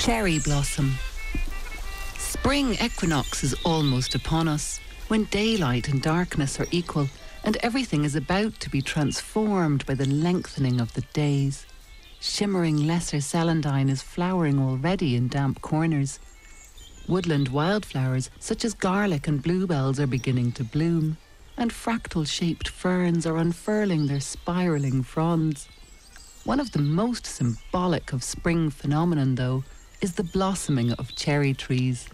Cherry blossom. Spring equinox is almost upon us, when daylight and darkness are equal, and everything is about to be transformed by the lengthening of the days. Shimmering lesser celandine is flowering already in damp corners. Woodland wildflowers, such as garlic and bluebells, are beginning to bloom, and fractal shaped ferns are unfurling their spiralling fronds. One of the most symbolic of spring phenomenon, though, is the blossoming of cherry trees.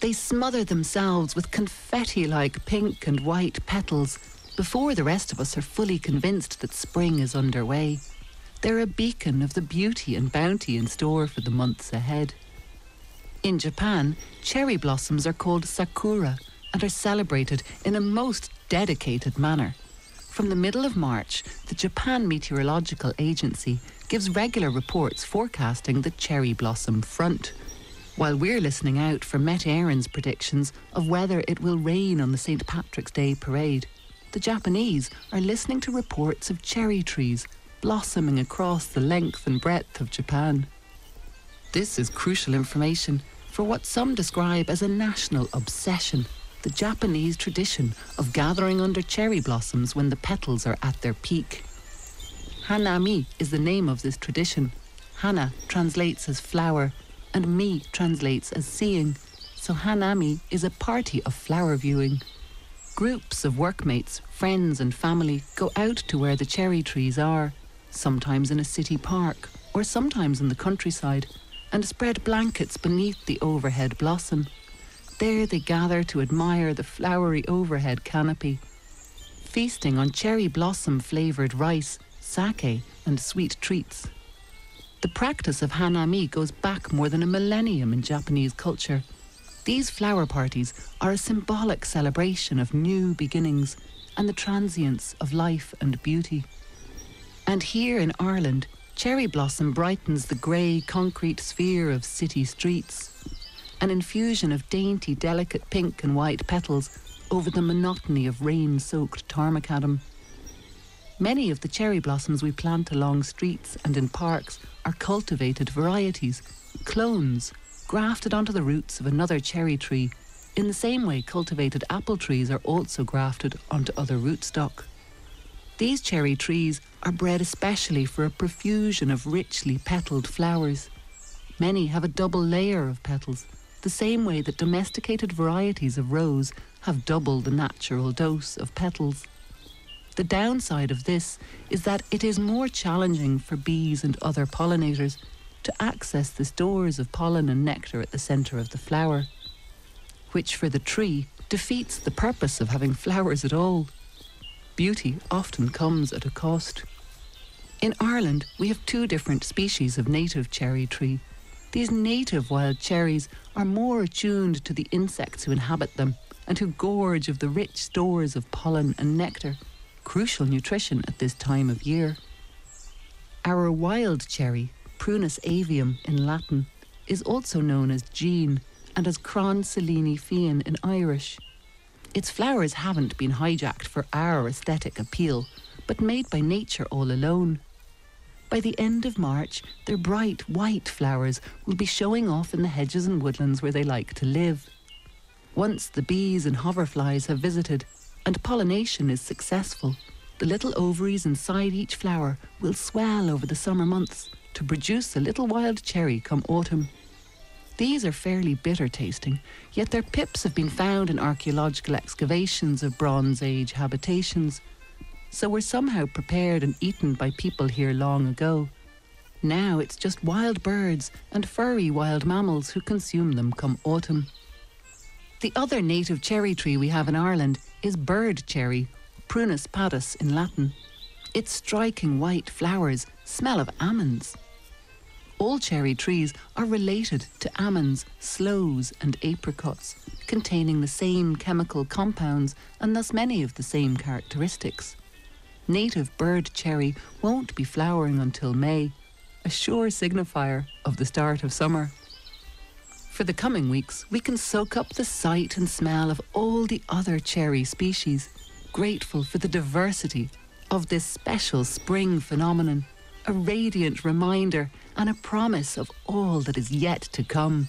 They smother themselves with confetti like pink and white petals before the rest of us are fully convinced that spring is underway. They're a beacon of the beauty and bounty in store for the months ahead. In Japan, cherry blossoms are called sakura and are celebrated in a most dedicated manner. From the middle of March, the Japan Meteorological Agency gives regular reports forecasting the cherry blossom front. While we're listening out for Met Éireann's predictions of whether it will rain on the St. Patrick's Day parade, the Japanese are listening to reports of cherry trees blossoming across the length and breadth of Japan. This is crucial information for what some describe as a national obsession the Japanese tradition of gathering under cherry blossoms when the petals are at their peak. Hanami is the name of this tradition. Hana translates as flower, and mi translates as seeing, so Hanami is a party of flower viewing. Groups of workmates, friends, and family go out to where the cherry trees are, sometimes in a city park, or sometimes in the countryside, and spread blankets beneath the overhead blossom. There they gather to admire the flowery overhead canopy, feasting on cherry blossom flavoured rice sake, and sweet treats. The practice of hanami goes back more than a millennium in Japanese culture. These flower parties are a symbolic celebration of new beginnings and the transience of life and beauty. And here in Ireland, cherry blossom brightens the grey concrete sphere of city streets. An infusion of dainty, delicate pink and white petals over the monotony of rain soaked tarmacadam. Many of the cherry blossoms we plant along streets and in parks are cultivated varieties, clones, grafted onto the roots of another cherry tree, in the same way cultivated apple trees are also grafted onto other rootstock. These cherry trees are bred especially for a profusion of richly petaled flowers. Many have a double layer of petals, the same way that domesticated varieties of rose have double the natural dose of petals. The downside of this is that it is more challenging for bees and other pollinators to access the stores of pollen and nectar at the centre of the flower, which for the tree defeats the purpose of having flowers at all. Beauty often comes at a cost. In Ireland, we have two different species of native cherry tree. These native wild cherries are more attuned to the insects who inhabit them and who gorge of the rich stores of pollen and nectar crucial nutrition at this time of year. Our wild cherry, Prunus avium in Latin, is also known as gean and as crann silíní fiáin in Irish. Its flowers haven't been hijacked for our aesthetic appeal, but made by nature all alone. By the end of March, their bright white flowers will be showing off in the hedges and woodlands where they like to live. Once the bees and hoverflies have visited, and pollination is successful, the little ovaries inside each flower will swell over the summer months to produce a little wild cherry come autumn. These are fairly bitter tasting, yet their pips have been found in archaeological excavations of Bronze Age habitations, so were somehow prepared and eaten by people here long ago. Now it's just wild birds and furry wild mammals who consume them come autumn. The other native cherry tree we have in Ireland is bird cherry, Prunus padus in Latin. Its striking white flowers smell of almonds. All cherry trees are related to almonds, sloes, and apricots, containing the same chemical compounds and thus many of the same characteristics. Native bird cherry won't be flowering until May, a sure signifier of the start of summer. For the coming weeks, we can soak up the sight and smell of all the other cherry species, grateful for the diversity of this special spring phenomenon, a radiant reminder and a promise of all that is yet to come.